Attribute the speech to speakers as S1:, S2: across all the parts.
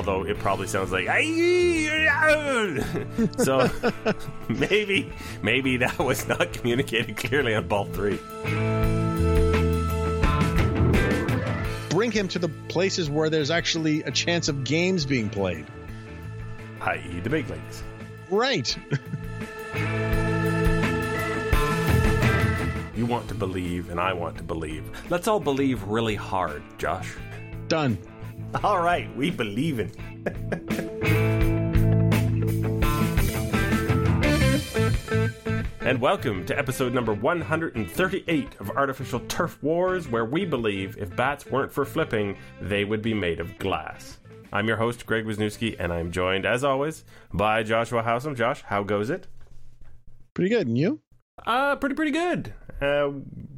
S1: Although it probably sounds like so maybe maybe that was not communicated clearly on ball three.
S2: Bring him to the places where there's actually a chance of games being played.
S1: i.e., the big leagues.
S2: Right.
S1: You want to believe, and I want to believe. Let's all believe really hard, Josh.
S2: Done.
S1: All right, we believe in. and welcome to episode number 138 of Artificial Turf Wars, where we believe if bats weren't for flipping, they would be made of glass. I'm your host, Greg Wisniewski, and I'm joined, as always, by Joshua Howsam. Josh, how goes it?
S2: Pretty good. And you?
S1: Uh, pretty, pretty good. Uh,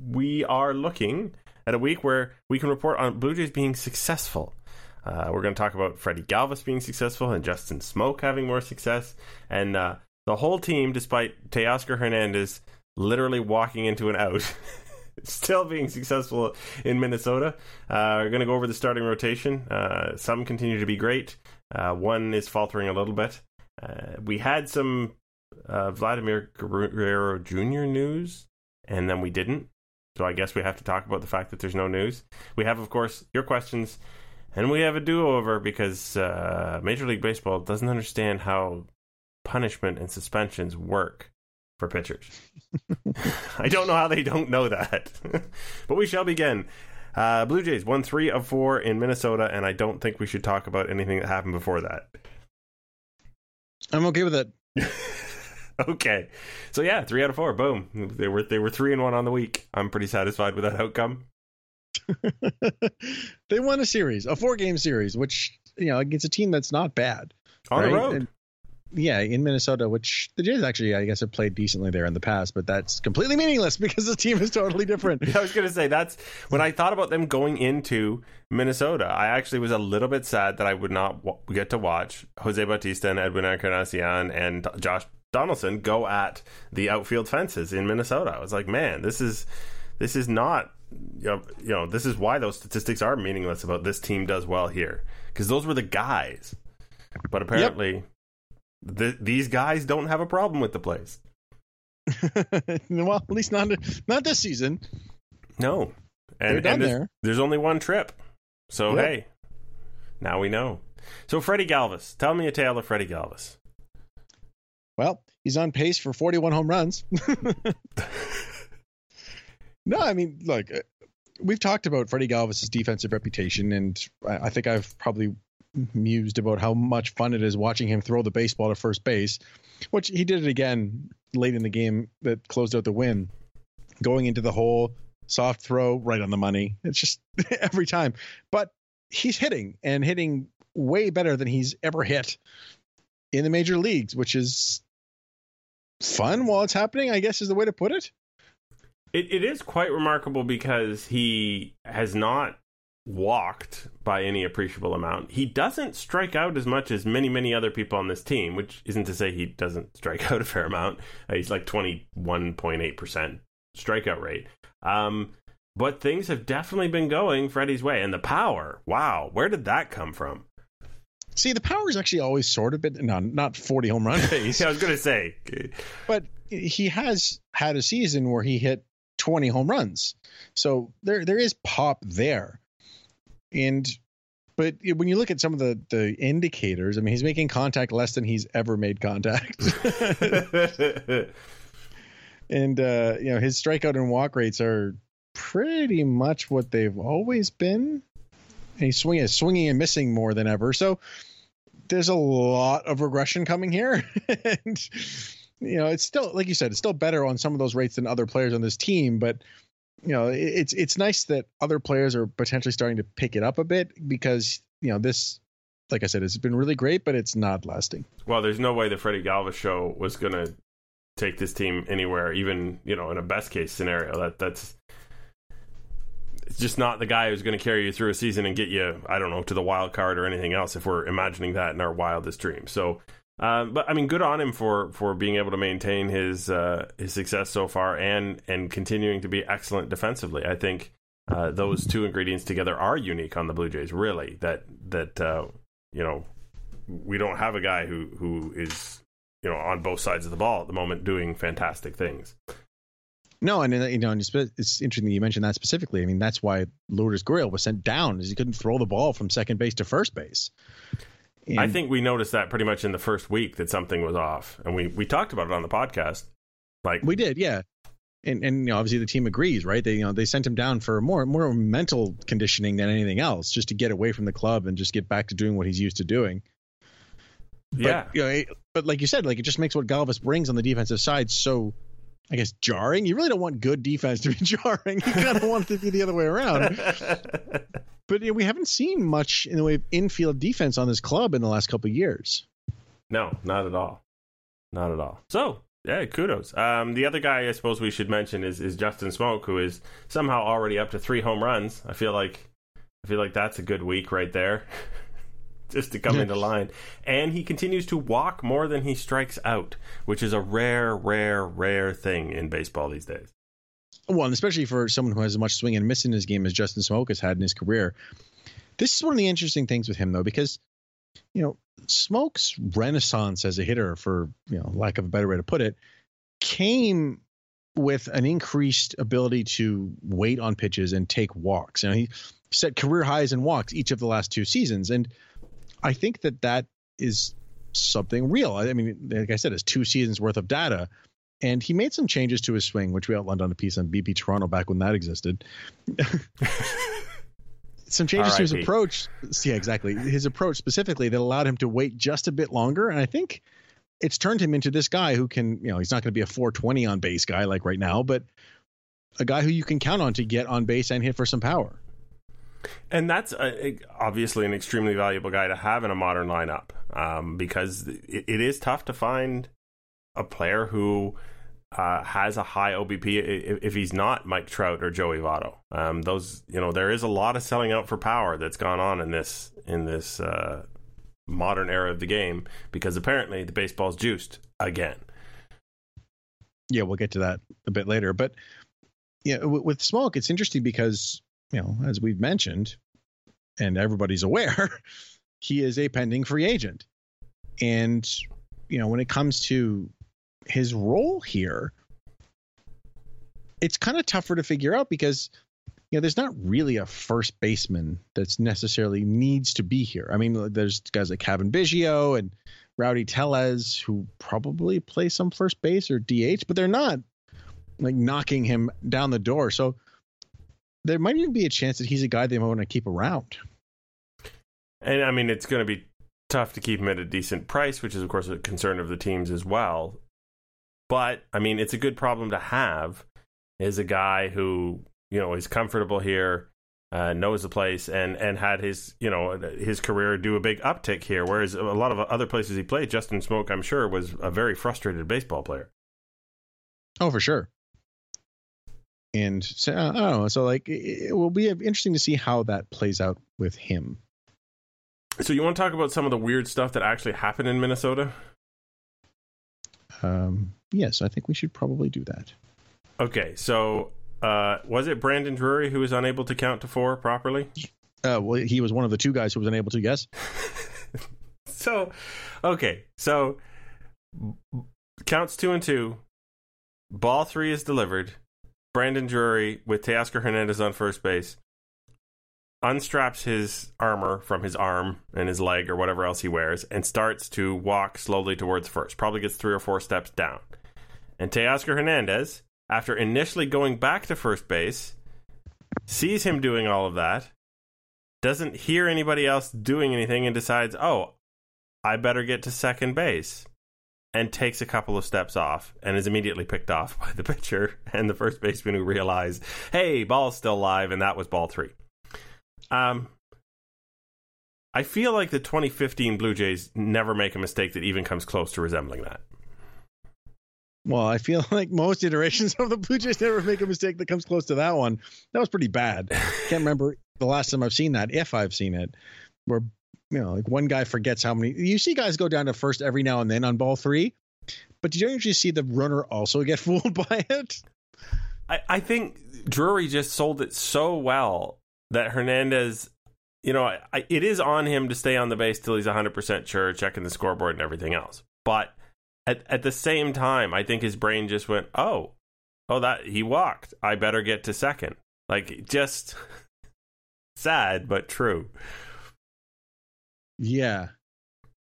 S1: we are looking at a week where we can report on Blue Jays being successful. Uh, we're going to talk about Freddy Galvis being successful and Justin Smoak having more success. And uh, the whole team, despite Teoscar Hernandez literally walking into an out, still being successful in Minnesota. Uh, we're going to go over the starting rotation. Uh, some continue to be great, uh, one is faltering a little bit. Uh, we had some Vladimir Guerrero Jr. news, and then we didn't. So I guess we have to talk about the fact that there's no news. We have, of course, your questions and we have a do over because uh, Major League Baseball doesn't understand how punishment and suspensions work for pitchers. I don't know how they don't know that. but we shall begin. Uh, Blue Jays won three of four in Minnesota, and I don't think we should talk about anything that happened before that.
S2: I'm okay with it.
S1: okay, so yeah, three out of four. Boom. They were they were three and one on the week. I'm pretty satisfied with that outcome.
S2: they won a series, a four game series, which you know against a team that's not bad
S1: on right? the road.
S2: And, yeah, in Minnesota, which the Jays actually, I guess, have played decently there in the past, but that's completely meaningless because the team is totally different.
S1: I was going to say that's when I thought about them going into Minnesota. I actually was a little bit sad that I would not w- get to watch Jose Bautista and Edwin Encarnacion and Josh Donaldson go at the outfield fences in Minnesota. I was like, man, this is this is not you know, this is why those statistics are meaningless about this team does well here because those were the guys. But apparently, yep. the, these guys don't have a problem with the place.
S2: well, at least not not this season.
S1: No,
S2: and, and
S1: there's, there's, only one trip, so yep. hey, now we know. So Freddy Galvis, tell me a tale of Freddy Galvis.
S2: Well, he's on pace for 41 home runs. No, I mean, look, uh, we've talked about Freddy Galvis's defensive reputation, and I think I've probably mused about how much fun it is watching him throw the baseball to first base, which he did it again late in the game that closed out the win, going into the hole, soft throw, right on the money. It's just every time. But he's hitting and hitting way better than he's ever hit in the major leagues, which is fun while it's happening, I guess is the way to put it.
S1: It, it is quite remarkable because he has not walked by any appreciable amount. He doesn't strike out as much as many, many other people on this team, which isn't to say he doesn't strike out a fair amount. Uh, he's like 21.8% strikeout rate. Um, but things have definitely been going Freddy's way. And the power, wow, where did that come from?
S2: See, the power is actually always sort of been no, not 40 home run pace.
S1: I was going to say.
S2: But he has had a season where he hit 20 home runs. So there there is pop there. And but when you look at some of the the indicators, I mean he's making contact less than he's ever made contact. and uh, you know, his strikeout and walk rates are pretty much what they've always been. And he's swinging swinging and missing more than ever. So there's a lot of regression coming here, and you know it's still like you said, it's still better on some of those rates than other players on this team, but you know it's it's nice that other players are potentially starting to pick it up a bit because you know this like I said, it's been really great, but it's not lasting.
S1: Well, there's no way the Freddy Galvis show was going to take this team anywhere, even you know in a best case scenario. That that's it's just not the guy who's going to carry you through a season and get you, I don't know, to the wild card or anything else. If we're imagining that in our wildest dreams, so. Uh, but I mean, good on him for, for being able to maintain his uh, his success so far and and continuing to be excellent defensively. I think uh, those two ingredients together are unique on the Blue Jays. Really, that that uh, you know we don't have a guy who who is you know on both sides of the ball at the moment doing fantastic things.
S2: No, and you know, it's interesting you mentioned that specifically. I mean, that's why Lourdes Gurriel was sent down, is he couldn't throw the ball from second base to first base.
S1: And I think we noticed that pretty much in the first week that something was off, and we we talked about it on the podcast. Like
S2: we did, yeah. And and you know, obviously the team agrees, right? They you know they sent him down for more more mental conditioning than anything else, just to get away from the club and just get back to doing what he's used to doing.
S1: Yeah,
S2: but, you know, but like you said, like it just makes what Galvis brings on the defensive side so, I guess, jarring. You really don't want good defense to be jarring. You kind of want it to be the other way around. but you know, we haven't seen much in the way of infield defense on this club in the last couple of years.
S1: No, not at all. Not at all. So, yeah, kudos. Um, the other guy I suppose we should mention is, is Justin Smoak, who is somehow already up to three home runs. I feel like I feel like that's a good week right there. Just to come into line. And he continues to walk more than he strikes out, which is a rare, rare, rare thing in baseball these days.
S2: Well, and especially for someone who has as much swing and miss in his game as Justin Smoak has had in his career. This is one of the interesting things with him, though, because you know Smoak's renaissance as a hitter, for you know lack of a better way to put it, came with an increased ability to wait on pitches and take walks. You know, he set career highs in walks each of the last two seasons, and I think that that is something real. I mean, like I said, it's two seasons worth of data. And he made some changes to his swing, which we outlined on a piece on BP Toronto back when that existed. some changes to his approach. Yeah, exactly. His approach specifically that allowed him to wait just a bit longer. And I think it's turned him into this guy who can, you know, he's not going to be a 420 on base guy like right now, but a guy who you can count on to get on base and hit for some power.
S1: And that's a, obviously an extremely valuable guy to have in a modern lineup um, because it, it is tough to find a player who uh, has a high OBP if, he's not Mike Trout or Joey Votto. Um, those, you know, there is a lot of selling out for power that's gone on in this in this uh, modern era of the game because apparently the baseball's juiced again.
S2: Yeah, we'll get to that a bit later, but yeah, with, Smoak, it's interesting because you know, as we've mentioned, and everybody's aware, he is a pending free agent. And, you know, when it comes to his role here, it's kind of tougher to figure out because, you know, there's not really a first baseman that's necessarily needs to be here. I mean, there's guys like Cavan Biggio and Rowdy Tellez who probably play some first base or DH, but they're not like knocking him down the door. So there might even be a chance that he's a guy they might want to keep around.
S1: And I mean, it's going to be tough to keep him at a decent price, which is, of course, a concern of the teams as well. But I mean, it's a good problem to have. Is a guy who you know is comfortable here, uh, knows the place, and and had his you know his career do a big uptick here. Whereas a lot of other places he played, Justin Smoak, I'm sure, was a very frustrated baseball player.
S2: Oh, for sure and so, I don't know. So like, it will be interesting to see how that plays out with him.
S1: So you want to talk about some of the weird stuff that actually happened in Minnesota?
S2: Um, yes, I think we should probably do that.
S1: Okay, so uh, was it Brandon Drury who was unable to count to four properly?
S2: Uh, well, he was one of the two guys who was unable to. Yes.
S1: so, okay, so counts two and two. Ball three is delivered. Brandon Drury with Teoscar Hernandez on first base unstraps his armor from his arm and his leg or whatever else he wears and starts to walk slowly towards first. Probably gets three or four steps down. And Teoscar Hernandez, after initially going back to first base, sees him doing all of that, doesn't hear anybody else doing anything, and decides, oh, I better get to second base, and takes a couple of steps off and is immediately picked off by the pitcher and the first baseman who realize, hey, ball's still live, and that was ball three. Um, I feel like the 2015 Blue Jays never make a mistake that even comes close to resembling that.
S2: Well, I feel like most iterations of the Blue Jays never make a mistake that comes close to that one. That was pretty bad. Can't remember the last time I've seen that, if I've seen it, where you know, like one guy forgets how many. You see guys go down to first every now and then on ball three, but you don't usually see the runner also get fooled by it.
S1: I, I think Drury just sold it so well that Hernandez, you know, I, it is on him to stay on the base till he's 100% sure, checking the scoreboard and everything else. But at, at the same time, I think his brain just went, oh, oh, that he walked. I better get to second. Like, just sad, but true.
S2: Yeah.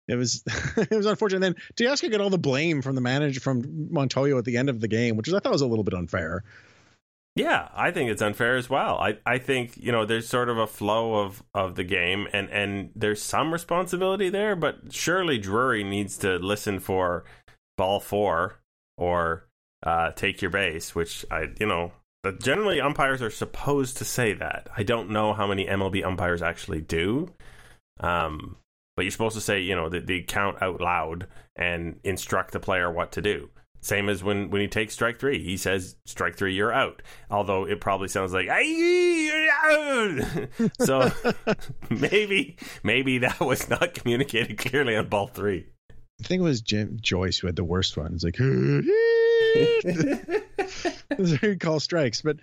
S2: It was it was unfortunate. And then Teoscar got all the blame from the manager from Montoyo at the end of the game, which I thought was a little bit unfair.
S1: Yeah, I think it's unfair as well. I, I think, you know, there's sort of a flow of, of the game and, and there's some responsibility there, but surely Drury needs to listen for ball four or uh, take your base, which I, you know, generally umpires are supposed to say that. I don't know how many MLB umpires actually do. Um, but you're supposed to say, you know, the, the count out loud and instruct the player what to do. Same as when, when he takes strike three, he says, strike three, you're out. Although it probably sounds like, so maybe, maybe that was not communicated clearly on ball three.
S2: I think it was Jim Joyce who had the worst one. It's like, call strikes. But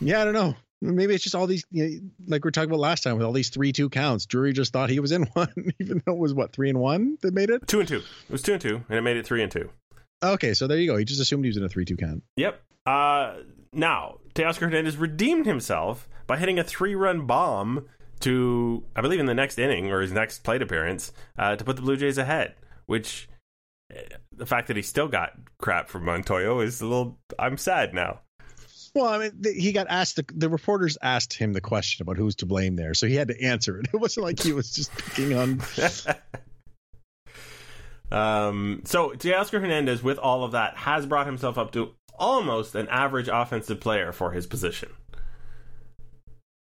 S2: yeah, I don't know. Maybe it's just all these, you know, like we are talking about last time with all these three two counts. Drury just thought he was in one, even though it was what three and one that made it.
S1: Two and two. It was two and two, and it made it three and two.
S2: Okay, so there you go. He just assumed he was in a three two count.
S1: Yep. Uh, now Teoscar Hernandez redeemed himself by hitting a three run bomb to, I believe, in the next inning or his next plate appearance uh, to put the Blue Jays ahead. Which eh, the fact that he still got crap from Montoyo is a little. I'm sad now.
S2: Well, I mean, he got asked. The, the, reporters asked him the question about who's to blame there, so he had to answer it. It wasn't like he was just picking on.
S1: um. So Teoscar Hernandez, with all of that, has brought himself up to almost an average offensive player for his position.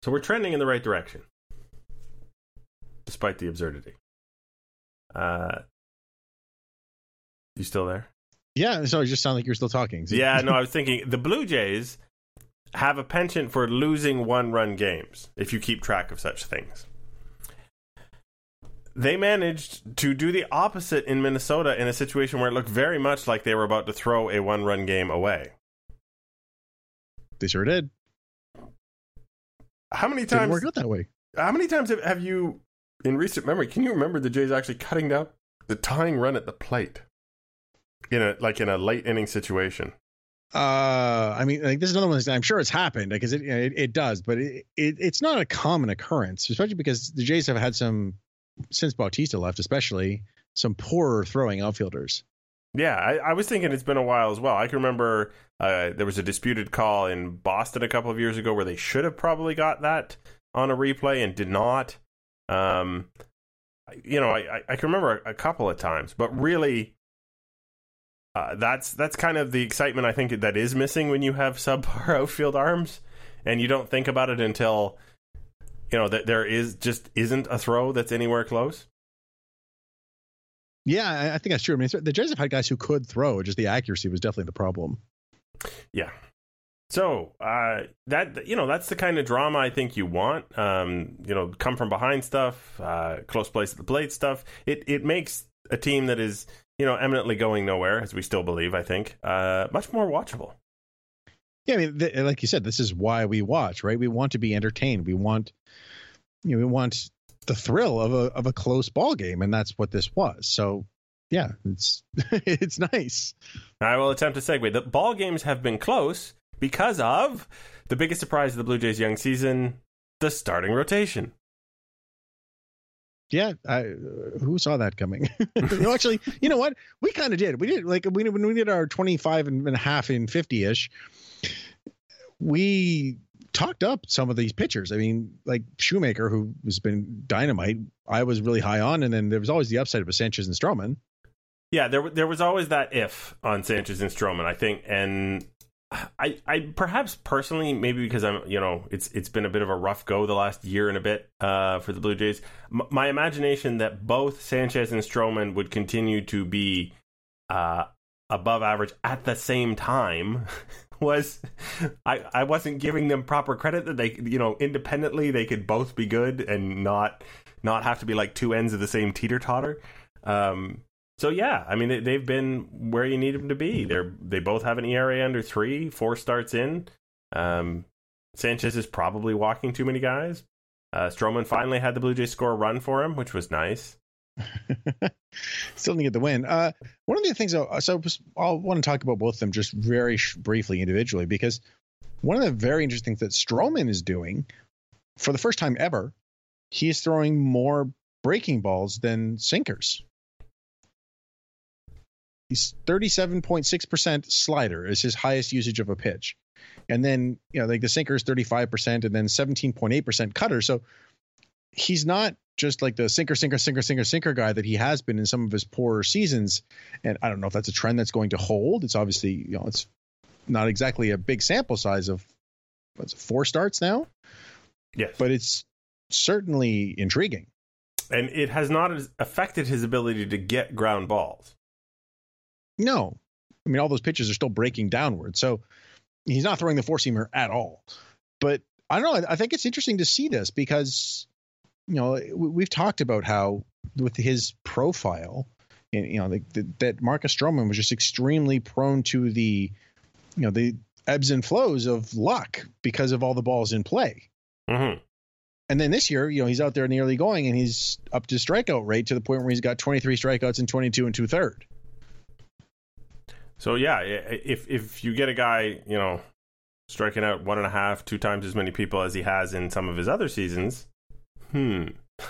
S1: So we're trending in the right direction, despite the absurdity. Uh, you still there?
S2: Yeah, so it just sounded like you're still talking.
S1: yeah, no, I was thinking the Blue Jays have a penchant for losing one run games if you keep track of such things. They managed to do the opposite in Minnesota in a situation where it looked very much like they were about to throw a one run game away.
S2: They sure did.
S1: How many times
S2: Didn't work out that way?
S1: How many times have, have you, in recent memory, can you remember the Jays actually cutting down the tying run at the plate in a like in a late inning situation?
S2: Uh, I mean, like this is another one. I'm sure it's happened because it, it, it does, but it, it it's not a common occurrence, especially because the Jays have had some since Bautista left, especially some poorer throwing outfielders.
S1: Yeah, I, I, was thinking it's been a while as well. I can remember uh, there was a disputed call in Boston a couple of years ago where they should have probably got that on a replay and did not. Um, you know, I, I can remember a, a couple of times, but really, uh, that's that's kind of the excitement I think that is missing when you have subpar outfield arms, and you don't think about it until you know that there is just isn't a throw that's anywhere close.
S2: Yeah, I think that's true. I mean, the Jays have had guys who could throw, just the accuracy was definitely the problem.
S1: Yeah. So uh, that you know that's the kind of drama I think you want. Um, you know, come from behind stuff, uh, close place at the plate stuff. It it makes a team that is you know, eminently going nowhere, as we still believe, I think, uh, much more watchable.
S2: Yeah, I mean, th- like you said, this is why we watch, right? We want to be entertained. We want, you know, we want the thrill of a of a close ball game, and that's what this was. So, yeah, it's it's nice.
S1: I will attempt to segue. The ball games have been close because of the biggest surprise of the Blue Jays' young season: the starting rotation
S2: yeah, I, uh, who saw that coming? no, actually, you know what? We kind of did. We did like we, when we did our 25 and a half in 50 ish, we talked up some of these pitchers. I mean, like Shoemaker, who has been dynamite, I was really high on, and then there was always the upside of Sanchez and Stroman.
S1: Yeah, there there was always that if on Sanchez and Stroman, I think, and I I perhaps personally maybe because I'm you know it's it's been a bit of a rough go the last year and a bit uh, for the Blue Jays. M- my imagination that both Sanchez and Stroman would continue to be uh, above average at the same time was I I wasn't giving them proper credit that they you know independently they could both be good and not not have to be like two ends of the same teeter totter. Um, so yeah, I mean they, have been where you need them to be. They're they both have an ERA under three, four starts in. Um, Sanchez is probably walking too many guys. Uh, Stroman finally had the Blue Jays score a run for him, which was nice.
S2: Still didn't get the win. Uh, one of the things, uh, so I want to talk about both of them just very sh- briefly individually because one of the very interesting things that Stroman is doing for the first time ever, he is throwing more breaking balls than sinkers. He's 37.6% slider is his highest usage of a pitch. And then, you know, like the sinker is 35% and then 17.8% cutter. So he's not just like the sinker, sinker, sinker, sinker, sinker guy that he has been in some of his poorer seasons. And I don't know if that's a trend that's going to hold. It's obviously, you know, it's not exactly a big sample size of what's it, four starts now.
S1: Yes.
S2: But it's certainly intriguing.
S1: And it has not affected his ability to get ground balls.
S2: No. I mean, all those pitches are still breaking downward. So he's not throwing the four seamer at all. But I don't know. I think it's interesting to see this because, you know, we've talked about how with his profile, you know, the, the, that Marcus Stroman was just extremely prone to the, you know, the ebbs and flows of luck because of all the balls in play.
S1: Mm-hmm.
S2: And then this year, you know, he's out there in the early going and he's up to strikeout rate to the point where he's got 23 strikeouts and 22 and two third.
S1: So yeah, if if you get a guy, you know, striking out one and a half, two times as many people as he has in some of his other seasons, hmm,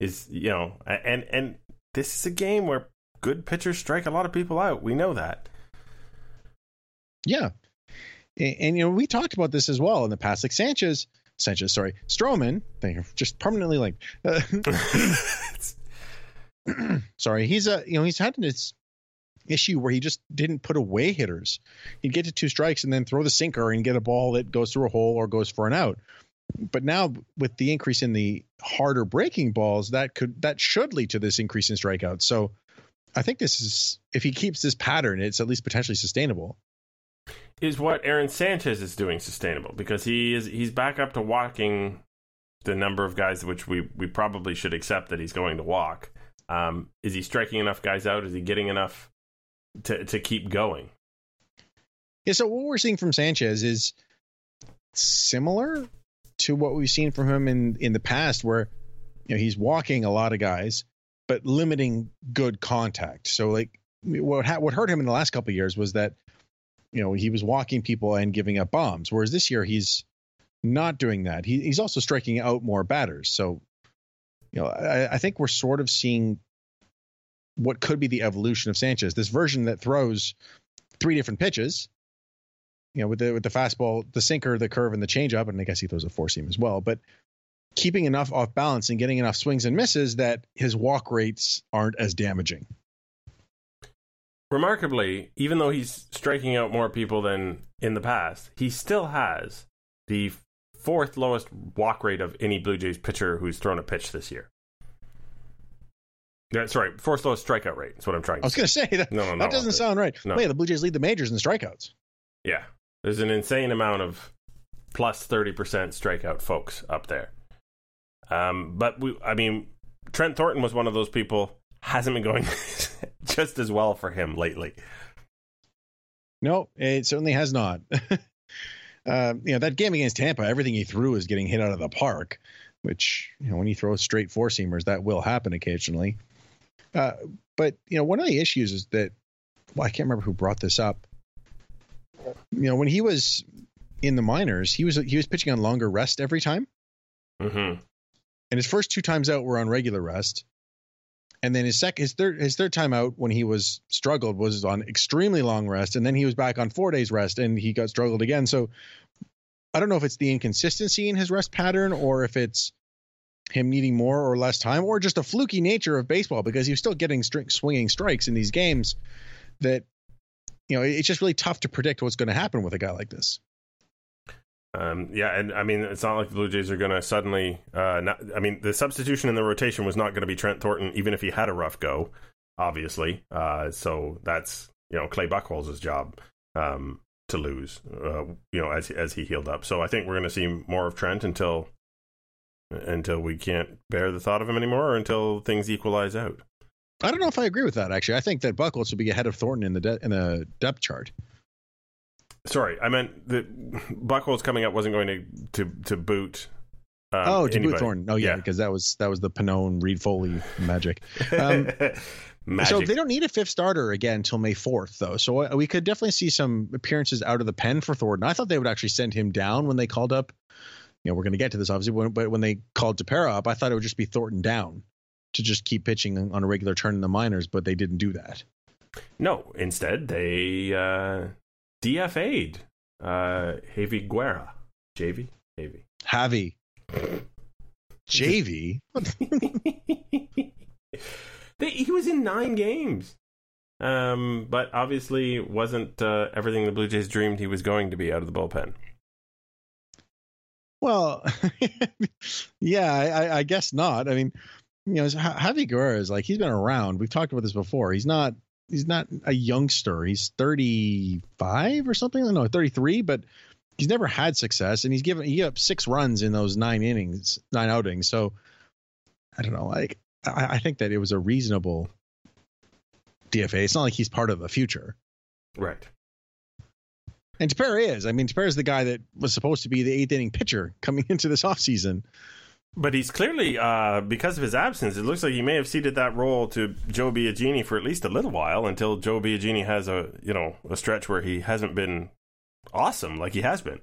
S1: is you know, and and this is a game where good pitchers strike a lot of people out. We know that.
S2: Yeah, and, and you know we talked about this as well in the past. Like Sanchez, Sanchez, sorry, Stroman, they have just permanently linked. sorry, he's a you know he's had this issue where he just didn't put away hitters. He'd get to two strikes and then throw the sinker and get a ball that goes through a hole or goes for an out. But now with the increase in the harder breaking balls, that could that should lead to this increase in strikeouts. So I think this is if he keeps this pattern, it's at least potentially sustainable.
S1: Is what Aaron Sanchez is doing sustainable because he is he's back up to walking the number of guys which we we probably should accept that he's going to walk. Um, is he striking enough guys out? Is he getting enough to to keep going.
S2: Yeah, so what we're seeing from Sanchez is similar to what we've seen from him in in the past, where you know he's walking a lot of guys, but limiting good contact. So like what ha- what hurt him in the last couple years was that you know he was walking people and giving up bombs, whereas this year he's not doing that. He, he's also striking out more batters. So you know I, I think we're sort of seeing what could be the evolution of Sanchez. This version that throws three different pitches, you know, with the with the fastball, the sinker, the curve, and the changeup, and I guess he throws a four seam as well. But keeping enough off balance and getting enough swings and misses that his walk rates aren't as damaging.
S1: Remarkably, even though he's striking out more people than in the past, he still has the fourth lowest walk rate of any Blue Jays pitcher who's thrown a pitch this year. Yeah, sorry, fourth lowest strikeout rate. That's what I'm trying.
S2: I was going to say that. No, no, no, that doesn't sound right. No. yeah, the Blue Jays lead the majors in strikeouts.
S1: Yeah, there's an insane amount of plus thirty percent strikeout folks up there. Um, but we, I mean, Trent Thornton was one of those people. Hasn't been going just as well for him lately.
S2: No, it certainly has not. uh, you know that game against Tampa, everything he threw is getting hit out of the park. Which you know, when you throw straight four seamers, that will happen occasionally. Uh, but you know, one of the issues is that well, I can't remember who brought this up. You know, when he was in the minors, he was he was pitching on longer rest every time.
S1: Mm-hmm.
S2: And his first two times out were on regular rest, and then his second his third his third time out when he was struggled was on extremely long rest, and then he was back on four days rest, and he got struggled again. So I don't know if it's the inconsistency in his rest pattern or if it's him needing more or less time or just a fluky nature of baseball because he's still getting string, swinging strikes in these games that you know it's just really tough to predict what's going to happen with a guy like this
S1: um, yeah, and I mean, it's not like the Blue Jays are going to suddenly. Uh, not, I mean, the substitution in the rotation was not going to be Trent Thornton, even if he had a rough go, obviously. Uh, so that's you know Clay Buchholz's job um, to lose, uh, you know, as as he healed up. So I think we're going to see more of Trent until until we can't bear the thought of him anymore, or until things equalize out.
S2: I don't know if I agree with that. Actually, I think that Buchholz will be ahead of Thornton in the de- in the depth chart.
S1: Sorry, I meant that Buchholz coming up wasn't going to to to boot.
S2: Um, oh, to anybody. boot Thornton. Oh yeah, yeah, because that was that was the Pannone Reid-Foley magic. Um, magic. So they don't need a fifth starter again until May fourth, though. So uh, we could definitely see some appearances out of the pen for Thornton. I thought they would actually send him down when they called up. You know, we're going to get to this obviously, but when they called Tepera up, I thought it would just be Thornton down to just keep pitching on a regular turn in the minors, but they didn't do that.
S1: No, instead they uh, DFA'd uh, Javi Guerra. JV? Javi.
S2: Javi. JV?
S1: he was in nine games. Um, but obviously wasn't uh, everything the Blue Jays dreamed he was going to be out of the bullpen.
S2: Well, yeah, I, I, guess not. I mean, you know, Javi Guerra is like he's been around. We've talked about this before. He's not he's not a youngster. He's 35 or something. Don't know, 33, but he's never had success and he's given he up six runs in those nine innings, nine outings. So I don't know. Like I, I think that it was a reasonable DFA. It's not like he's part of the future.
S1: Right.
S2: And Tepera is. I mean, Tepera is the guy that was supposed to be the eighth inning pitcher coming into this offseason.
S1: But he's clearly, uh, because of his absence, it looks like he may have ceded that role to Joe Biagini for at least a little while until Joe Biagini has a you know a stretch where he hasn't been awesome like he has been.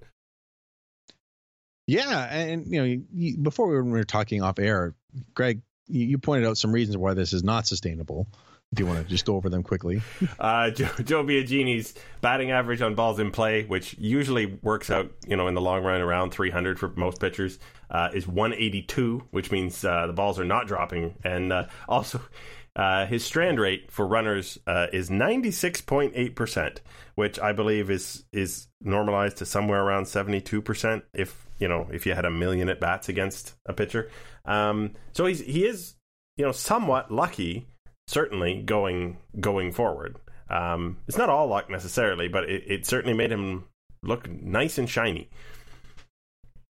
S2: Yeah, and you know, you, before we were talking off air, Greg, you, you pointed out some reasons why this is not sustainable. Do you want to just go over them quickly?
S1: Uh, Joe, Joe Biagini's batting average on balls in play, which usually works out, you know, in the long run around 300 for most pitchers, uh, is 182, which means uh, the balls are not dropping. And uh, also, uh, his strand rate for runners uh, is 96.8%, which I believe is is normalized to somewhere around 72% if, you know, if you had a million at bats against a pitcher. Um, so he's he is, you know, somewhat lucky certainly going going forward. Um, it's not all luck necessarily, but it, it certainly made him look nice and shiny.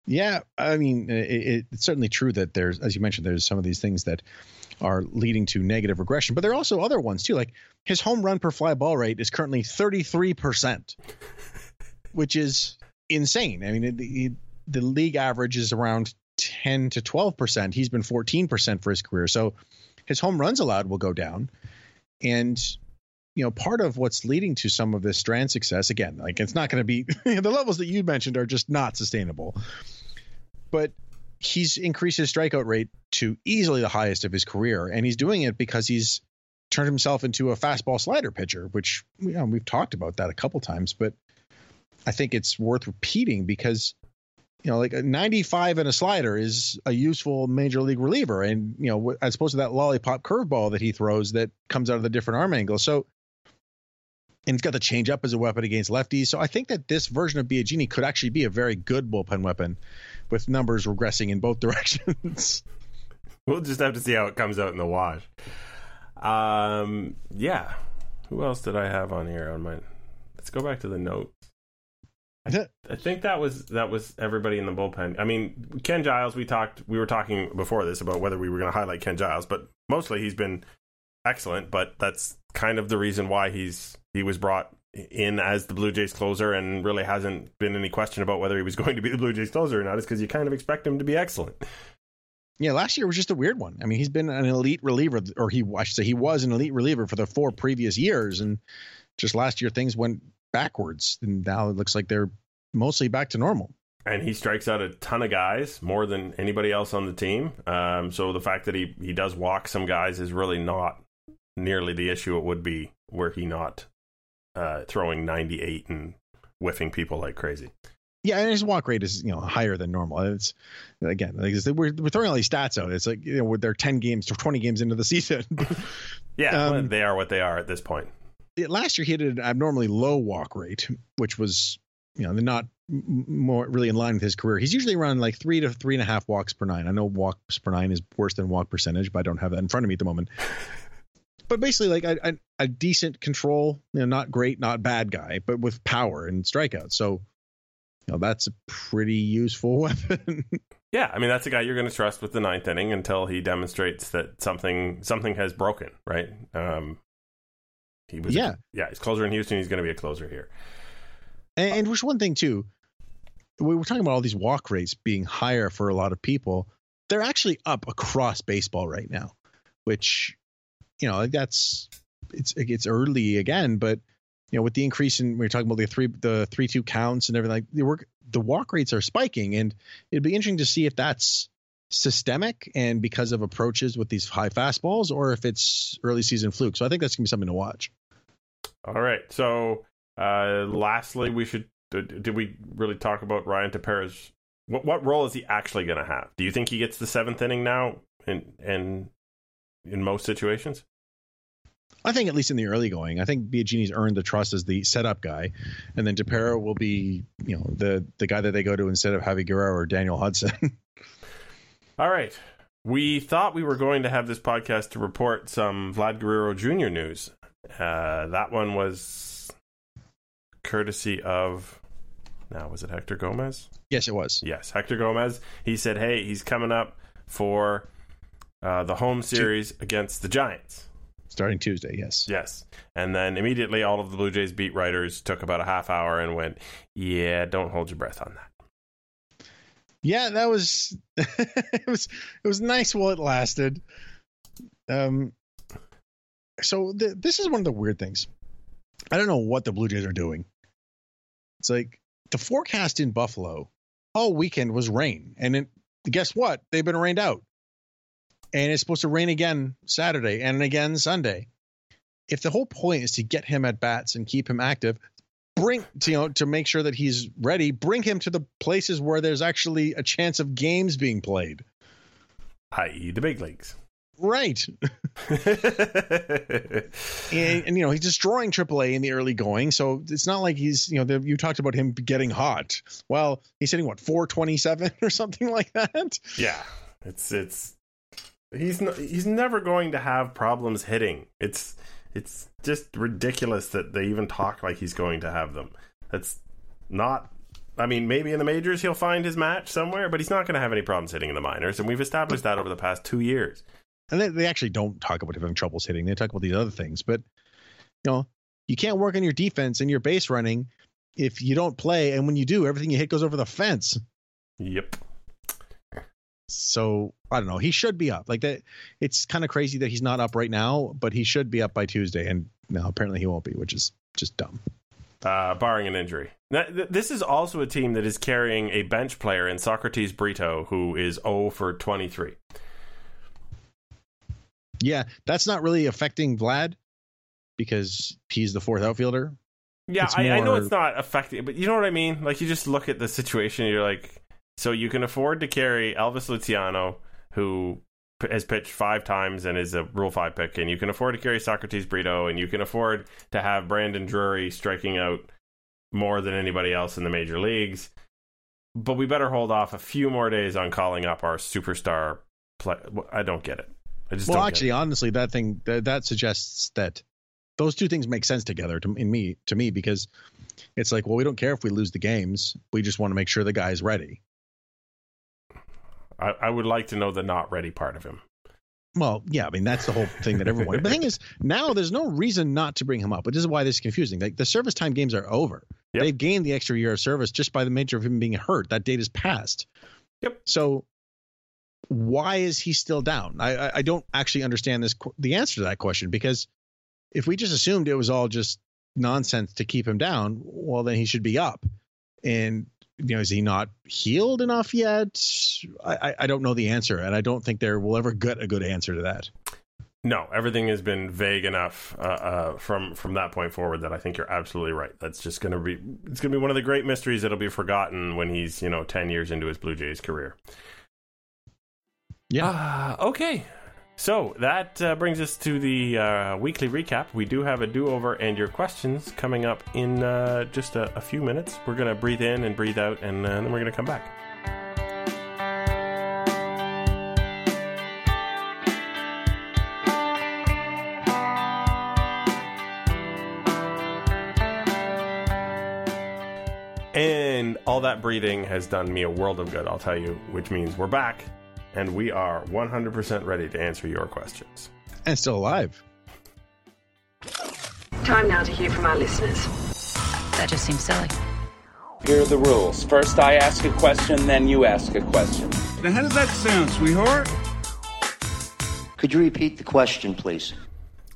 S2: Yeah, I mean, it, it's certainly true that there's, as you mentioned, there's some of these things that are leading to negative regression, but there are also other ones too. Like his home run per fly ball rate is currently 33%, which is insane. I mean, the, the league average is around 10 to 12%. He's been 14% for his career. So his home runs allowed will go down. And you know, part of what's leading to some of this strand success, again, like it's not going to be the levels that you mentioned are just not sustainable. But he's increased his strikeout rate to easily the highest of his career, and he's doing it because he's turned himself into a fastball slider pitcher, which you know, we've talked about that a couple times, but I think it's worth repeating because you know, like a 95 and a slider is a useful major league reliever. And, you know, as opposed to that lollipop curveball that he throws that comes out of the different arm angle. So, and he's got the changeup as a weapon against lefties. So I think that this version of Biagini could actually be a very good bullpen weapon with numbers regressing in both directions.
S1: we'll just have to see how it comes out in the wash. Um, yeah. Who else did I have on here on my? Let's go back to the note. I think that was that was everybody in the bullpen. I mean, Ken Giles. We talked. We were talking before this about whether we were going to highlight Ken Giles, but mostly he's been excellent. But that's kind of the reason why he's he was brought in as the Blue Jays closer, and really hasn't been any question about whether he was going to be the Blue Jays closer or not. Is because you kind of expect him to be excellent.
S2: Yeah, last year was just a weird one. I mean, he's been an elite reliever, or he I should say he was an elite reliever for the four previous years, and just last year things went backwards, and now it looks like they're mostly back to normal.
S1: And he strikes out a ton of guys, more than anybody else on the team. Um, so the fact that he, he does walk some guys is really not nearly the issue it would be were he not uh, throwing 98 and whiffing people like crazy.
S2: Yeah, and his walk rate is you know higher than normal. It's again like we're, we're throwing all these stats out. It's like you know they're ten games or twenty games into the season.
S1: yeah, um, they are what they are at this point.
S2: It, last year he had an abnormally low walk rate, which was you know not more really in line with his career. He's usually around like three to three and a half walks per nine. I know walks per nine is worse than walk percentage, but I don't have that in front of me at the moment. but basically, like a, a, a decent control, you know, not great, not bad guy, but with power and strikeouts. So know, that's a pretty useful weapon.
S1: yeah, I mean that's a guy you're going to trust with the ninth inning until he demonstrates that something something has broken, right? Um, he was, yeah, yeah, he's closer in Houston. He's going to be a closer here.
S2: And, and which one thing too, we were talking about all these walk rates being higher for a lot of people. They're actually up across baseball right now, which you know that's it's it's early again, but you know, with the increase in we are talking about the three the three two counts and everything, like the work the walk rates are spiking, and it'd be interesting to see if that's systemic and because of approaches with these high fastballs, or if it's early season fluke. So I think that's gonna be something to watch.
S1: All right. So uh lastly, we should did we really talk about Ryan Tepera's what what role is he actually going to have? Do you think he gets the seventh inning now in in in most situations?
S2: I think at least in the early going, I think Biagini's earned the trust as the setup guy, and then Tepera will be, you know, the the guy that they go to instead of Javi Guerrero or Daniel Hudson.
S1: All right, we thought we were going to have this podcast to report some Vlad Guerrero Jr. news. Uh, that one was courtesy of now was it Hector Gomez?
S2: Yes, it was.
S1: Yes, Hector Gomez. He said, "Hey, he's coming up for uh, the home series against the Giants."
S2: starting Tuesday. Yes.
S1: Yes. And then immediately all of the Blue Jays beat writers took about a half hour and went, "Yeah, don't hold your breath on that."
S2: Yeah, that was it was it was nice while it lasted. Um so this is one of the weird things. I don't know what the Blue Jays are doing. It's like the forecast in Buffalo all weekend was rain, and it, guess what? They've been rained out and it's supposed to rain again Saturday and again Sunday. If the whole point is to get him at bats and keep him active, bring to, you know to make sure that he's ready, bring him to the places where there's actually a chance of games being played,
S1: i.e., the big leagues.
S2: Right. and, and, you know, he's destroying AAA in the early going. So it's not like he's, you know, the, you talked about him getting hot. Well, he's hitting what, 427 or something like that?
S1: Yeah. It's, it's, He's no, he's never going to have problems hitting. It's it's just ridiculous that they even talk like he's going to have them. That's not. I mean, maybe in the majors he'll find his match somewhere, but he's not going to have any problems hitting in the minors, and we've established that over the past two years.
S2: And they, they actually don't talk about having troubles hitting; they talk about these other things. But you know, you can't work on your defense and your base running if you don't play, and when you do, everything you hit goes over the fence.
S1: Yep.
S2: So I don't know. He should be up. Like that. It's kind of crazy that he's not up right now, but he should be up by Tuesday. And no, apparently he won't be, which is just dumb.
S1: Uh, barring an injury. Now, th- this is also a team that is carrying a bench player in Socrates Brito, who is 0 for 23.
S2: Yeah, that's not really affecting Vlad because he's the fourth outfielder.
S1: Yeah, I, more... I, know it's not affecting, but you know what I mean. Like you just look at the situation, you're like, so you can afford to carry Elvis Luciano, who has pitched five times and is a Rule Five pick, and you can afford to carry Socrates Brito, and you can afford to have Brandon Drury striking out more than anybody else in the major leagues. But we better hold off a few more days on calling up our superstar. Play. I don't get it. I just
S2: well, actually, honestly, that thing that, that suggests that those two things make sense together to in me to me because it's like, well, we don't care if we lose the games. We just want to make sure the guy's ready.
S1: I, I would like to know the not ready part of him.
S2: Well, yeah, I mean that's the whole thing that everyone. but the thing is, now there's no reason not to bring him up. But this is why this is confusing. Like the service time games are over. Yep. They've gained the extra year of service just by the nature of him being hurt. That date is passed.
S1: Yep.
S2: So why is he still down? I, I, don't actually understand this the answer to that question because if we just assumed it was all just nonsense to keep him down, well then he should be up. And you know, is he not healed enough yet? I, I don't know the answer, and I don't think there will ever get a good answer to that.
S1: No, everything has been vague enough uh, uh, from from that point forward that I think you're absolutely right. That's just going to be it's going to be one of the great mysteries that'll be forgotten when he's you know ten years into his Blue Jays career.
S2: Yeah.
S1: Uh, okay. So that uh, brings us to the uh, weekly recap. We do have a do over and your questions coming up in uh, just a, a, few minutes. We're going to breathe in and breathe out, and uh, then we're going to come back. And all that breathing has done me a world of good, I'll tell you, which means we're back and we are 100% ready to answer your questions.
S2: And still alive.
S3: Time now to hear from our listeners.
S4: That just seems silly.
S5: Here are the rules. First, I ask a question, then you ask a question.
S6: Now, how does that sound, sweetheart?
S7: Could you repeat the question, please?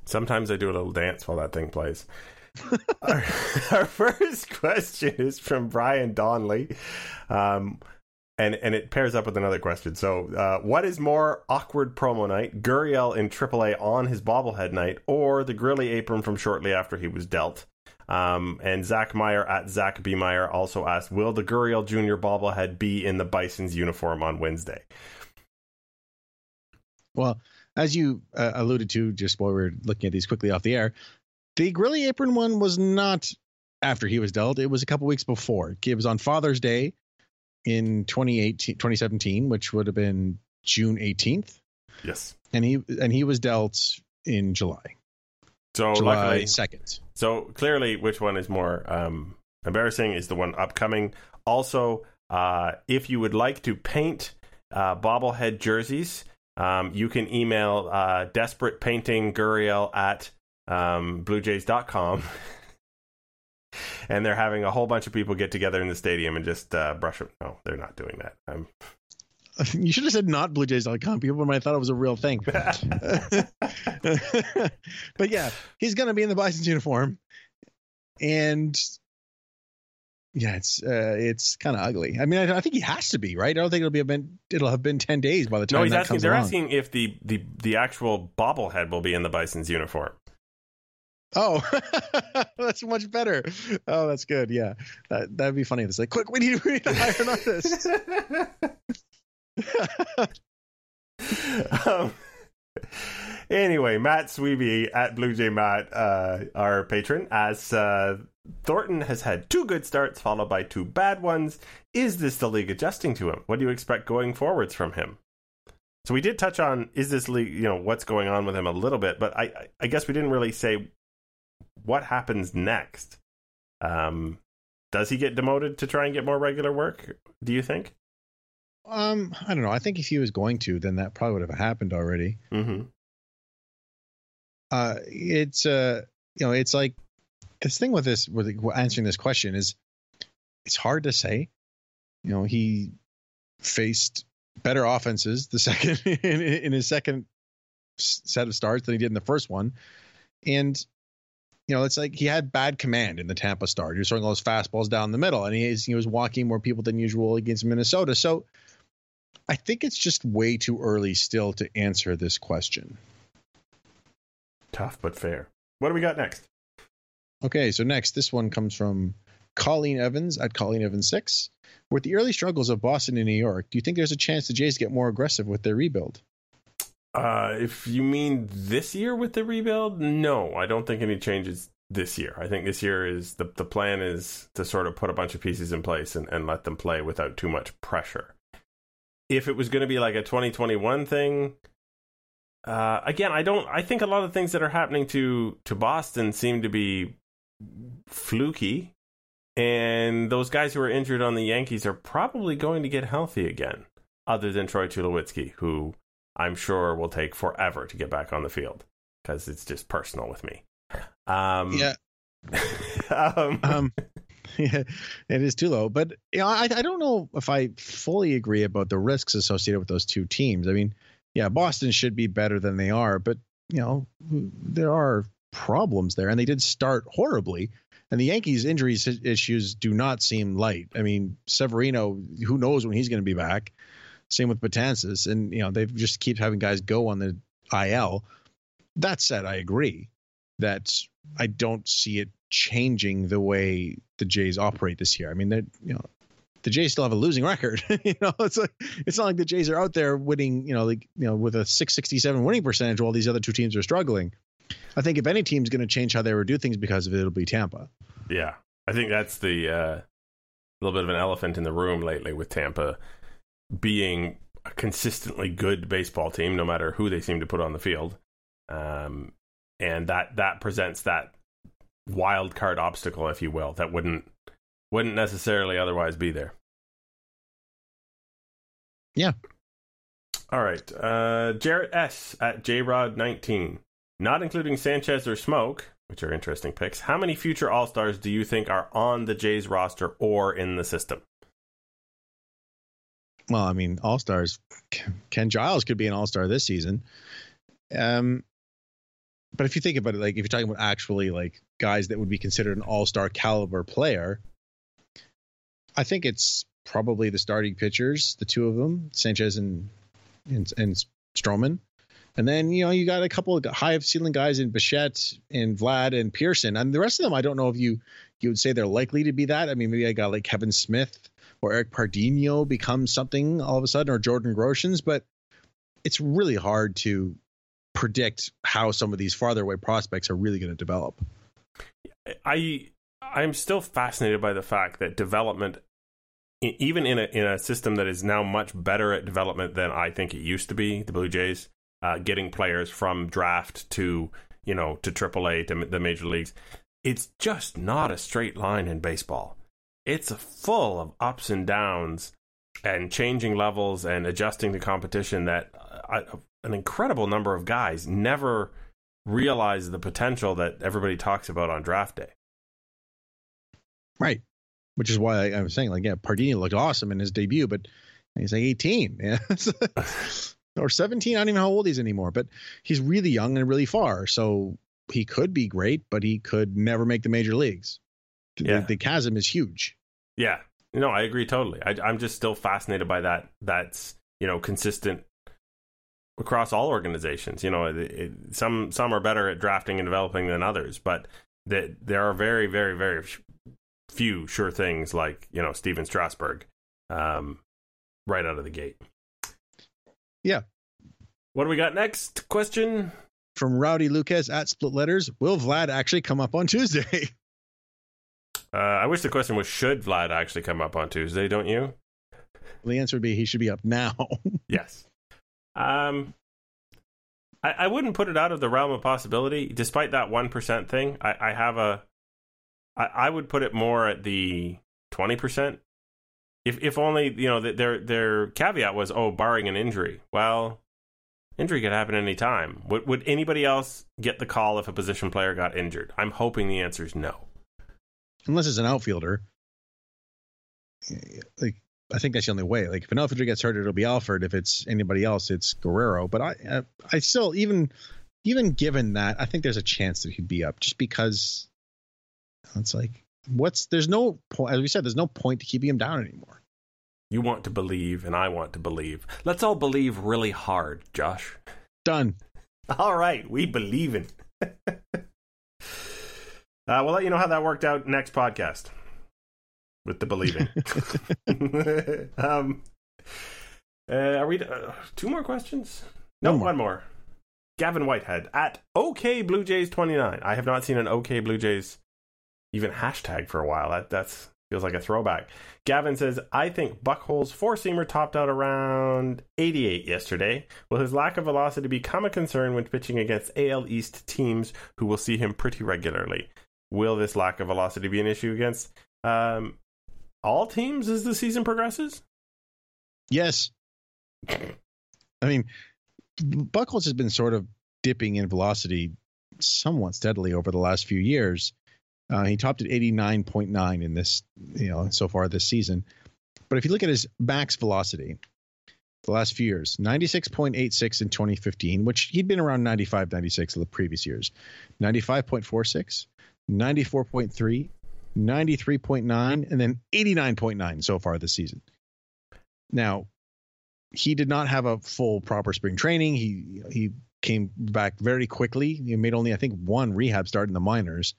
S1: Sometimes I do a little dance while that thing plays our, our, first question is from Brian Donnelly. Um, and, and it pairs up with another question. So, uh, what is more awkward promo night? Gurriel in AAA on his bobblehead night, or the Grilli apron from shortly after he was dealt? Um, and Zach Meyer at Zach B. Meyer also asked, Will the Gurriel Jr. bobblehead be in the Bison's uniform on Wednesday?
S2: Well, as you uh, alluded to just while we were looking at these quickly off the air, the Grilli apron one was not after he was dealt. It was a couple weeks before. It was on Father's Day in 2018, 2017, which would have been June 18th.
S1: Yes.
S2: And he and he was dealt in July.
S1: So
S2: July 2nd.
S1: So clearly, which one is more um, embarrassing is the one upcoming. Also, uh, if you would like to paint uh, bobblehead jerseys, um, you can email uh, desperate painting Gurriel at um, BlueJays.com. and they're having a whole bunch of people get together in the stadium and just uh, brush it. No, they're not doing that. I'm...
S2: You should have said not BlueJays.com. People might have thought it was a real thing. but yeah, he's going to be in the Bison's uniform. And yeah, it's uh, it's kind of ugly. I mean, I, I, think he has to be right. I don't think it'll be a been, it'll have been ten days by the time.
S1: No, he's
S2: asking.
S1: They're
S2: along.
S1: asking if the, the the actual bobblehead will be in the Bison's uniform.
S2: Oh, that's much better. Oh, that's good. Yeah, that that'd be funny. It's like, quick, we need, we need to hire an artist.
S1: um, anyway, Matt Sweeby at Blue Jay Matt, uh, our patron, as uh, Thornton has had two good starts followed by two bad ones. Is this the league adjusting to him? What do you expect going forwards from him? So we did touch on is this league, you know, what's going on with him a little bit, but I, I guess we didn't really say what happens next. Um, does he get demoted to try and get more regular work? Do you think?
S2: Um, I don't know. I think if he was going to, then that probably would have happened already.
S1: Mm-hmm.
S2: Uh, it's uh, you know, it's like this thing with this with answering this question is it's hard to say. You know, he faced better offenses the second in, in his second set of starts than he did in the first one, and you know, it's like he had bad command in the Tampa start. He was throwing all those fastballs down the middle, and he, he was walking more people than usual against Minnesota. So I think it's just way too early still to answer this question.
S1: Tough but fair. What do we got next?
S2: Okay, so next, this one comes from Colleen Evans at Colleen Evans 6. With the early struggles of Boston and New York, do you think there's a chance the Jays get more aggressive with their rebuild?
S1: Uh, if you mean this year with the rebuild, no, I don't think any changes this year. I think this year is the the plan is to sort of put a bunch of pieces in place and, and let them play without too much pressure. If it was going to be like a 2021 thing, uh, again, I don't. I think a lot of things that are happening to to Boston seem to be fluky, and those guys who are injured on the Yankees are probably going to get healthy again. Other than Troy Tulowitzki, who I'm sure it will take forever to get back on the field because it's just personal with me. Um,
S2: yeah.
S1: um,
S2: um, yeah, it is too low. But you know, I, I don't know if I fully agree about the risks associated with those two teams. I mean, yeah, Boston should be better than they are, but you know, there are problems there, and they did start horribly. And the Yankees' injuries issues do not seem light. I mean, Severino, who knows when he's going to be back? Same with Betances, and you know they just keep having guys go on the IL. That said, I agree that I don't see it changing the way the Jays operate this year. I mean, that you know, the Jays still have a losing record. you know, it's like it's not like the Jays are out there winning, you know, like you know, with a 667 winning percentage while these other two teams are struggling. I think if any team's going to change how they would do things because of it, it'll be Tampa.
S1: Yeah, I think that's the uh, little bit of an elephant in the room lately with Tampa being a consistently good baseball team, no matter who they seem to put on the field, um, and that that presents that wild card obstacle, if you will, that wouldn't wouldn't necessarily otherwise be there.
S2: Yeah.
S1: All right. Uh, Jarrett S at JRod19. Not including Sanchez or Smoak, which are interesting picks. How many future All Stars do you think are on the Jays roster or in the system?
S2: Well, I mean, All Stars. Ken Giles could be an All Star this season. Um, but if you think about it, like if you're talking about actually like guys that would be considered an All Star caliber player, I think it's probably the starting pitchers, the two of them, Sanchez and and, and Stroman. And then you know you got a couple of high ceiling guys in Bichette and Vlad and Pearson, and the rest of them I don't know if you you would say they're likely to be that. I mean, maybe I got like Kevin Smith or Eric Pardinho becomes something all of a sudden, or Jordan Groshans, but it's really hard to predict how some of these farther away prospects are really going to develop.
S1: I I'm still fascinated by the fact that development, even in a in a system that is now much better at development than I think it used to be, the Blue Jays, uh, getting players from draft to you know to AAA to the major leagues, it's just not a straight line in baseball. It's full of ups and downs and changing levels and adjusting to competition that uh, an incredible number of guys never realize the potential that everybody talks about on draft day.
S2: Right. Which is why I, I was saying, like, yeah, Pardinho looked awesome in his debut, but he's like 18. Yeah. or 17. I don't even know how old he's anymore, but he's really young and really far. So he could be great, but he could never make the major leagues.
S1: Yeah.
S2: The, the chasm is huge.
S1: Yeah. No, I agree totally. I, I'm just still fascinated by that. That's, you know, consistent across all organizations. You know, it, it, some some are better at drafting and developing than others, but that there are very, very, very few sure things like you know Stephen Strasburg, um, right out of the gate.
S2: Yeah.
S1: What do we got next? Question
S2: from Rowdy Lucas at Split Letters. Will Vlad actually come up on Tuesday?
S1: Uh, I wish the question was should Vlad actually come up on Tuesday, don't you?
S2: The answer would be he should be up now.
S1: yes. Um, I, I wouldn't put it out of the realm of possibility, despite that one percent thing. I, I have a I, I would put it more at the twenty percent. If if only you know their their caveat was oh barring an injury. Well, injury could happen any time. Would would anybody else get the call if a position player got injured? I'm hoping the answer is no.
S2: Unless it's an outfielder. Eh, like I think that's the only way. Like if an outfielder gets hurt, it'll be Alford. If it's anybody else, it's Guerrero. But I, I, I still even, even given that, I think there's a chance that he'd be up just because it's like, what's there's no point. As we said, there's no point to keeping him down anymore.
S1: You want to believe, and I want to believe. Let's all believe really hard, Josh.
S2: Done.
S1: All right, we believe in. uh, we'll let you know how that worked out next podcast with the believing. um, uh, are we uh, two more questions? No, one more. one more. Gavin Whitehead at OK Blue Jays twenty nine. I have not seen an OK Blue Jays even hashtag for a while. That that's feels like a throwback. Gavin says, I think Buchholz's four seamer topped out around 88 yesterday. Will his lack of velocity become a concern when pitching against AL East teams who will see him pretty regularly? Will this lack of velocity be an issue against um, all teams as the season progresses?
S2: Yes. I mean, Buchholz has been sort of dipping in velocity somewhat steadily over the last few years. Uh, he topped at 89.9 in this, you know, so far this season. But if you look at his max velocity, the last few years 96.86 in 2015, which he'd been around 95, 96 the previous years, 95.46, 94.3, 93.9, and then 89.9 so far this season. Now, he did not have a full proper spring training. He he came back very quickly. He made only I think one rehab start in the minors.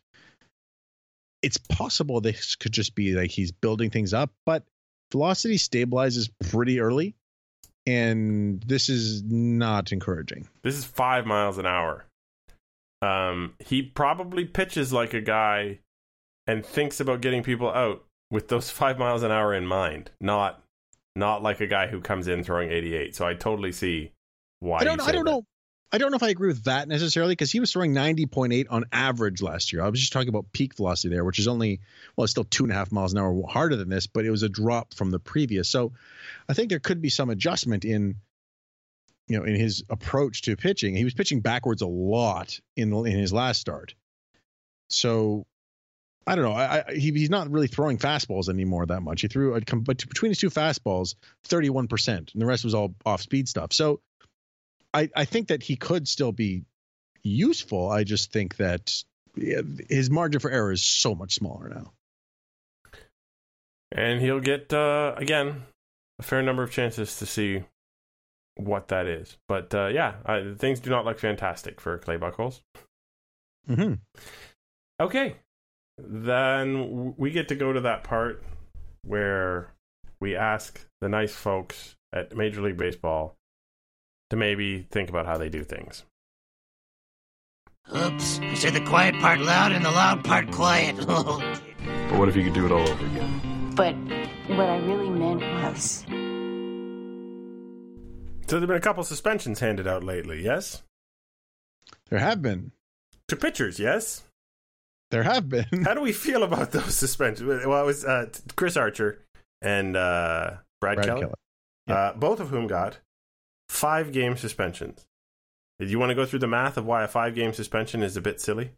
S2: It's possible this could just be like he's building things up, but velocity stabilizes pretty early, and this is not encouraging.
S1: This is five miles an hour. Um, he probably pitches like a guy and thinks about getting people out with those five miles an hour in mind, not not like a guy who comes in throwing 88. So I totally see why.
S2: I don't. I don't
S1: that.
S2: know. I don't know if I agree with that necessarily because he was throwing 90.8 on average last year. I was just talking about peak velocity there, which is only well, it's still two and a half miles an hour harder than this, but it was a drop from the previous. So I think there could be some adjustment in you know in his approach to pitching. He was pitching backwards a lot in in his last start. So I don't know. I, I, he, he's not really throwing fastballs anymore that much. He threw, but between his two fastballs, thirty-one percent, and the rest was all off-speed stuff. So, I, I think that he could still be useful. I just think that his margin for error is so much smaller now.
S1: And he'll get uh, again a fair number of chances to see what that is. But uh, yeah, I, things do not look fantastic for Clay Buchholz.
S2: Mm-hmm.
S1: Okay, then we get to go to that part where we ask the nice folks at Major League Baseball to maybe think about how they do things.
S8: Oops, I said the quiet part loud and the loud part quiet.
S1: But what if you could do it all over again?
S9: But what I really meant was.
S1: So there've been a couple suspensions handed out lately, yes?
S2: There have been.
S1: To pitchers, yes?
S2: There have been.
S1: How do we feel about those suspensions? Well, it was uh, Chris Archer and uh, Brad,
S2: Brad
S1: Keller,
S2: Keller.
S1: Uh, both of whom got five game suspensions. Do you want to go through the math of why a five game suspension is a bit silly?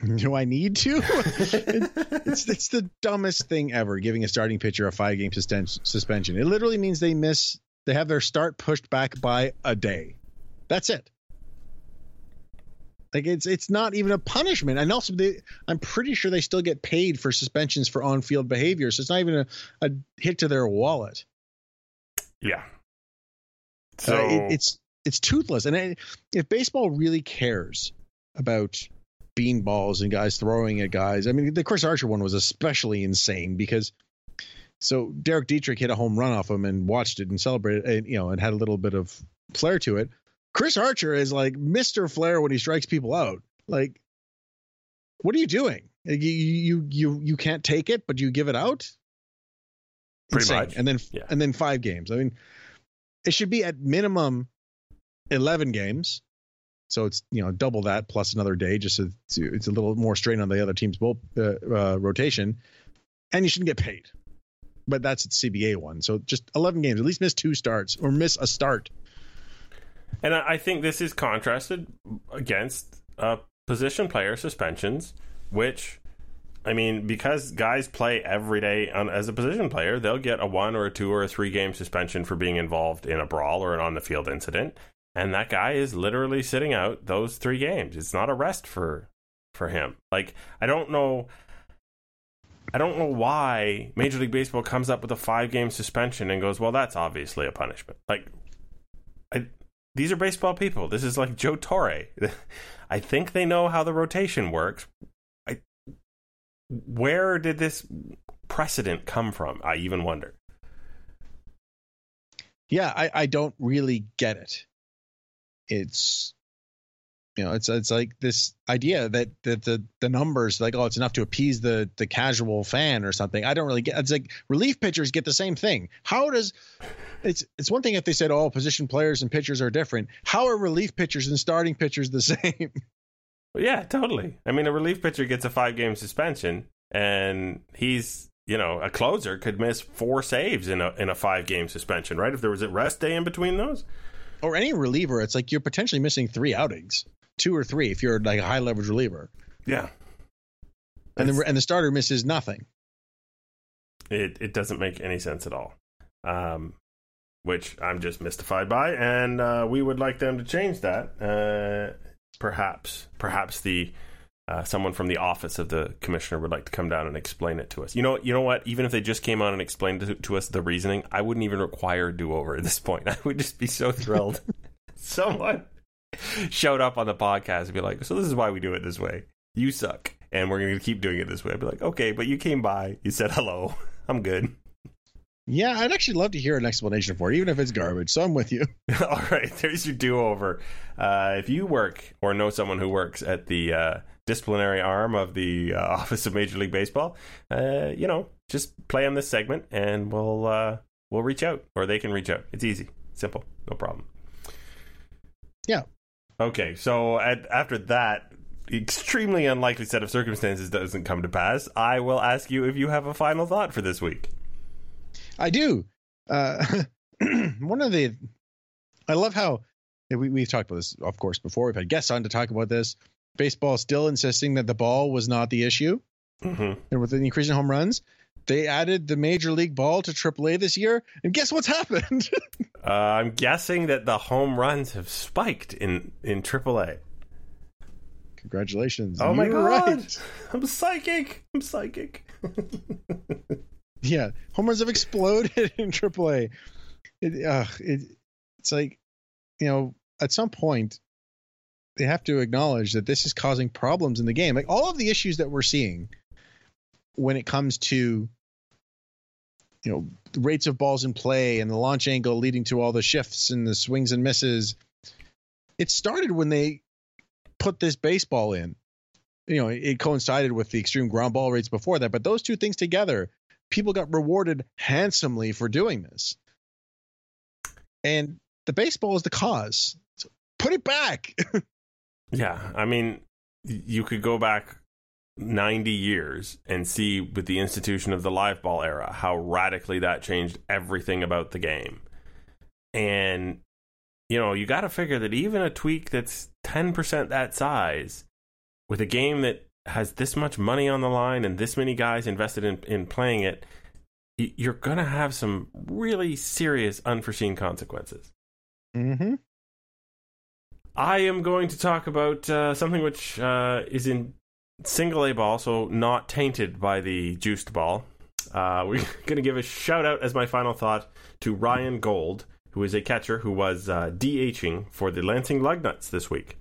S2: Do I need to? it's it's the dumbest thing ever. Giving a starting pitcher a five game suspension. It literally means they miss. They have their start pushed back by a day. That's it. Like it's it's not even a punishment, and also they, I'm pretty sure they still get paid for suspensions for on field behavior. So it's not even a, a hit to their wallet.
S1: Yeah.
S2: So uh, it, it's it's toothless. And it, if baseball really cares about bean balls and guys throwing at guys, I mean, the Chris Archer one was especially insane because so Derek Dietrich hit a home run off him and watched it and celebrated, and you know, and had a little bit of flair to it. Chris Archer is like Mr. Flair when he strikes people out. Like, what are you doing? You you you you can't take it, but you give it out.
S1: Pretty
S2: Insane.
S1: much.
S2: And then
S1: Yeah.
S2: and then five games. I mean, it should be at minimum eleven games. So it's you know double that plus another day, just so it's, it's a little more strain on the other team's bull, uh, uh, rotation, and you shouldn't get paid. But that's its CBA one. So just eleven games, at least miss two starts or miss a start.
S1: And I I think this is contrasted against uh, position player suspensions, which, I mean, because guys play every day on, as a position player, they'll get a one or a two or a three game suspension for being involved in a brawl or an on the field incident. And that guy is literally sitting out those three games. It's not a rest for for him. Like I don't know. I don't know why Major League Baseball comes up with a five game suspension and goes, well, that's obviously a punishment. Like, I, these are baseball people. This is like Joe Torre. I think they know how the rotation works. I, where did this precedent come from? I even wonder.
S2: Yeah, I, I don't really get it. It's you know, it's it's like this idea that that the the numbers like oh it's enough to appease the the casual fan or something. I don't really get. It's like relief pitchers get the same thing. How does it's it's one thing if they said oh position players and pitchers are different. How are relief pitchers and starting pitchers the same?
S1: Yeah, totally. I mean, a relief pitcher gets a five game suspension, and he's you know a closer could miss four saves in a in a five game suspension, right? If there was a rest day in between those.
S2: or any reliever, it's like you're potentially missing three outings, two or three if you're like a high leverage reliever,
S1: Yeah,
S2: and the and the starter misses nothing.
S1: it it doesn't make any sense at all. Um, which I'm just mystified by, and uh, we would like them to change that. Uh, perhaps, perhaps the uh, someone from the office of the commissioner would like to come down and explain it to us. You know, you know what? Even if they just came on and explained to, to us the reasoning, I wouldn't even require a do over at this point. I would just be so thrilled. Someone showed up on the podcast and be like, "So this is why we do it this way. You suck, and we're going to keep doing it this way." I'd be like, "Okay, but you came by, you said hello. I'm good."
S2: Yeah, I'd actually love to hear an explanation for it, even if it's garbage. So I'm with you.
S1: All right, there's your do over. Uh, if you work or know someone who works at the uh, disciplinary arm of the uh, Office of Major League Baseball, uh, you know, just play on this segment and we'll uh, we'll reach out, or they can reach out. It's easy, simple, no problem.
S2: Yeah.
S1: Okay, so at, after that extremely unlikely set of circumstances doesn't come to pass, I will ask you if you have a final thought for this week.
S2: I do. Uh, one of the, I love how we, we've talked about this, of course, before. We've had guests on to talk about this. Baseball still insisting that the ball was not the issue.
S1: Mm-hmm.
S2: And with the increase in home runs, they added the major league ball to AAA this year. And guess what's happened?
S1: uh, I'm guessing that the home runs have spiked in, in AAA.
S2: Congratulations.
S1: Oh my
S2: You're
S1: god.
S2: right.
S1: I'm psychic. I'm psychic.
S2: Yeah, home runs have exploded in AAA. It, uh, it, it's like, you know, at some point, they have to acknowledge that this is causing problems in the game. Like all of the issues that we're seeing when it comes to, you know, rates of balls in play and the launch angle leading to all the shifts and the swings and misses. It started when they put this baseball in. You know, it coincided with the extreme ground ball rates before that, but those two things together people got rewarded handsomely for doing this. And the baseball is the cause. So put it back.
S1: yeah, I mean, you could go back 90 years and see with the institution of the live ball era how radically that changed everything about the game. And you know, you got to figure that even a tweak that's 10% that size with a game that has this much money on the line and this many guys invested in, in playing it, you're going to have some really serious unforeseen consequences.
S2: Mm-hmm.
S1: I am going to talk about uh, something which uh, is in single A ball, so not tainted by the juiced ball. Uh, we're going to give a shout out as my final thought to Ryan Gold, who is a catcher who was uh, DHing for the Lansing Lugnuts this week.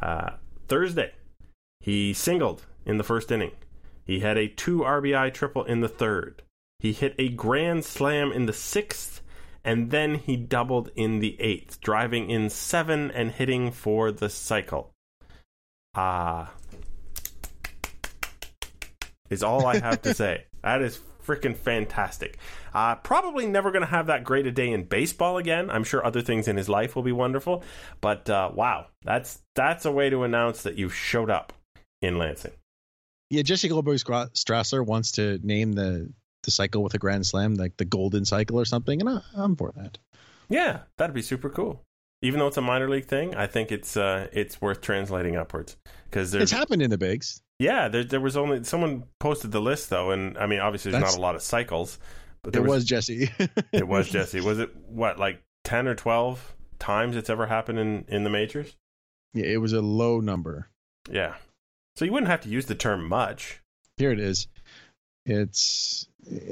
S1: Uh, Thursday, he singled in the first inning. He had a two RBI triple in the third. He hit a grand slam in the sixth, and then he doubled in the eighth, driving in seven and hitting for the cycle. Ah. Is all I have to say. That is freaking fantastic. Uh, probably never going to have that great a day in baseball again. I'm sure other things in his life will be wonderful, but uh, wow, that's that's a way to announce that you've showed up in Lansing.
S2: Yeah, Jesse Goldberg Strassler wants to name the the cycle with a grand slam, like the golden cycle or something, and I, I'm for that.
S1: Yeah, that'd be super cool. Even though it's a minor league thing, I think it's uh, it's worth translating upwards because
S2: it's happened in the bigs.
S1: Yeah, there there was only someone posted the list though, and I mean obviously there's That's, not a lot of cycles,
S2: but there was, was Jesse.
S1: it was Jesse. Was it what like ten or twelve times it's ever happened in in the majors?
S2: Yeah, it was a low number.
S1: Yeah, so you wouldn't have to use the term much.
S2: Here it is. It's,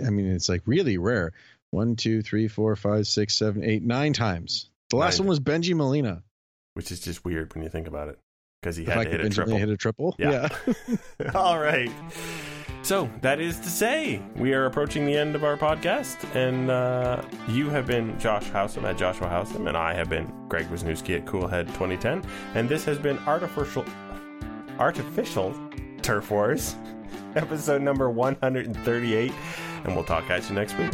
S2: I mean, it's like really rare. One, two, three, four, five, six, seven, eight, nine times. The last one was Bengie Molina,
S1: which is just weird when you think about it, because he
S2: the
S1: had to hit a triple.
S2: Hit a triple.
S1: Yeah. yeah. All right. So that is to say, we are approaching the end of our podcast, and uh, you have been Josh Howsam at Joshua Howsam, and I have been Greg Wisniewski at Coolhead 2010, and this has been artificial, artificial turf wars, episode number 138, and we'll talk at you next week.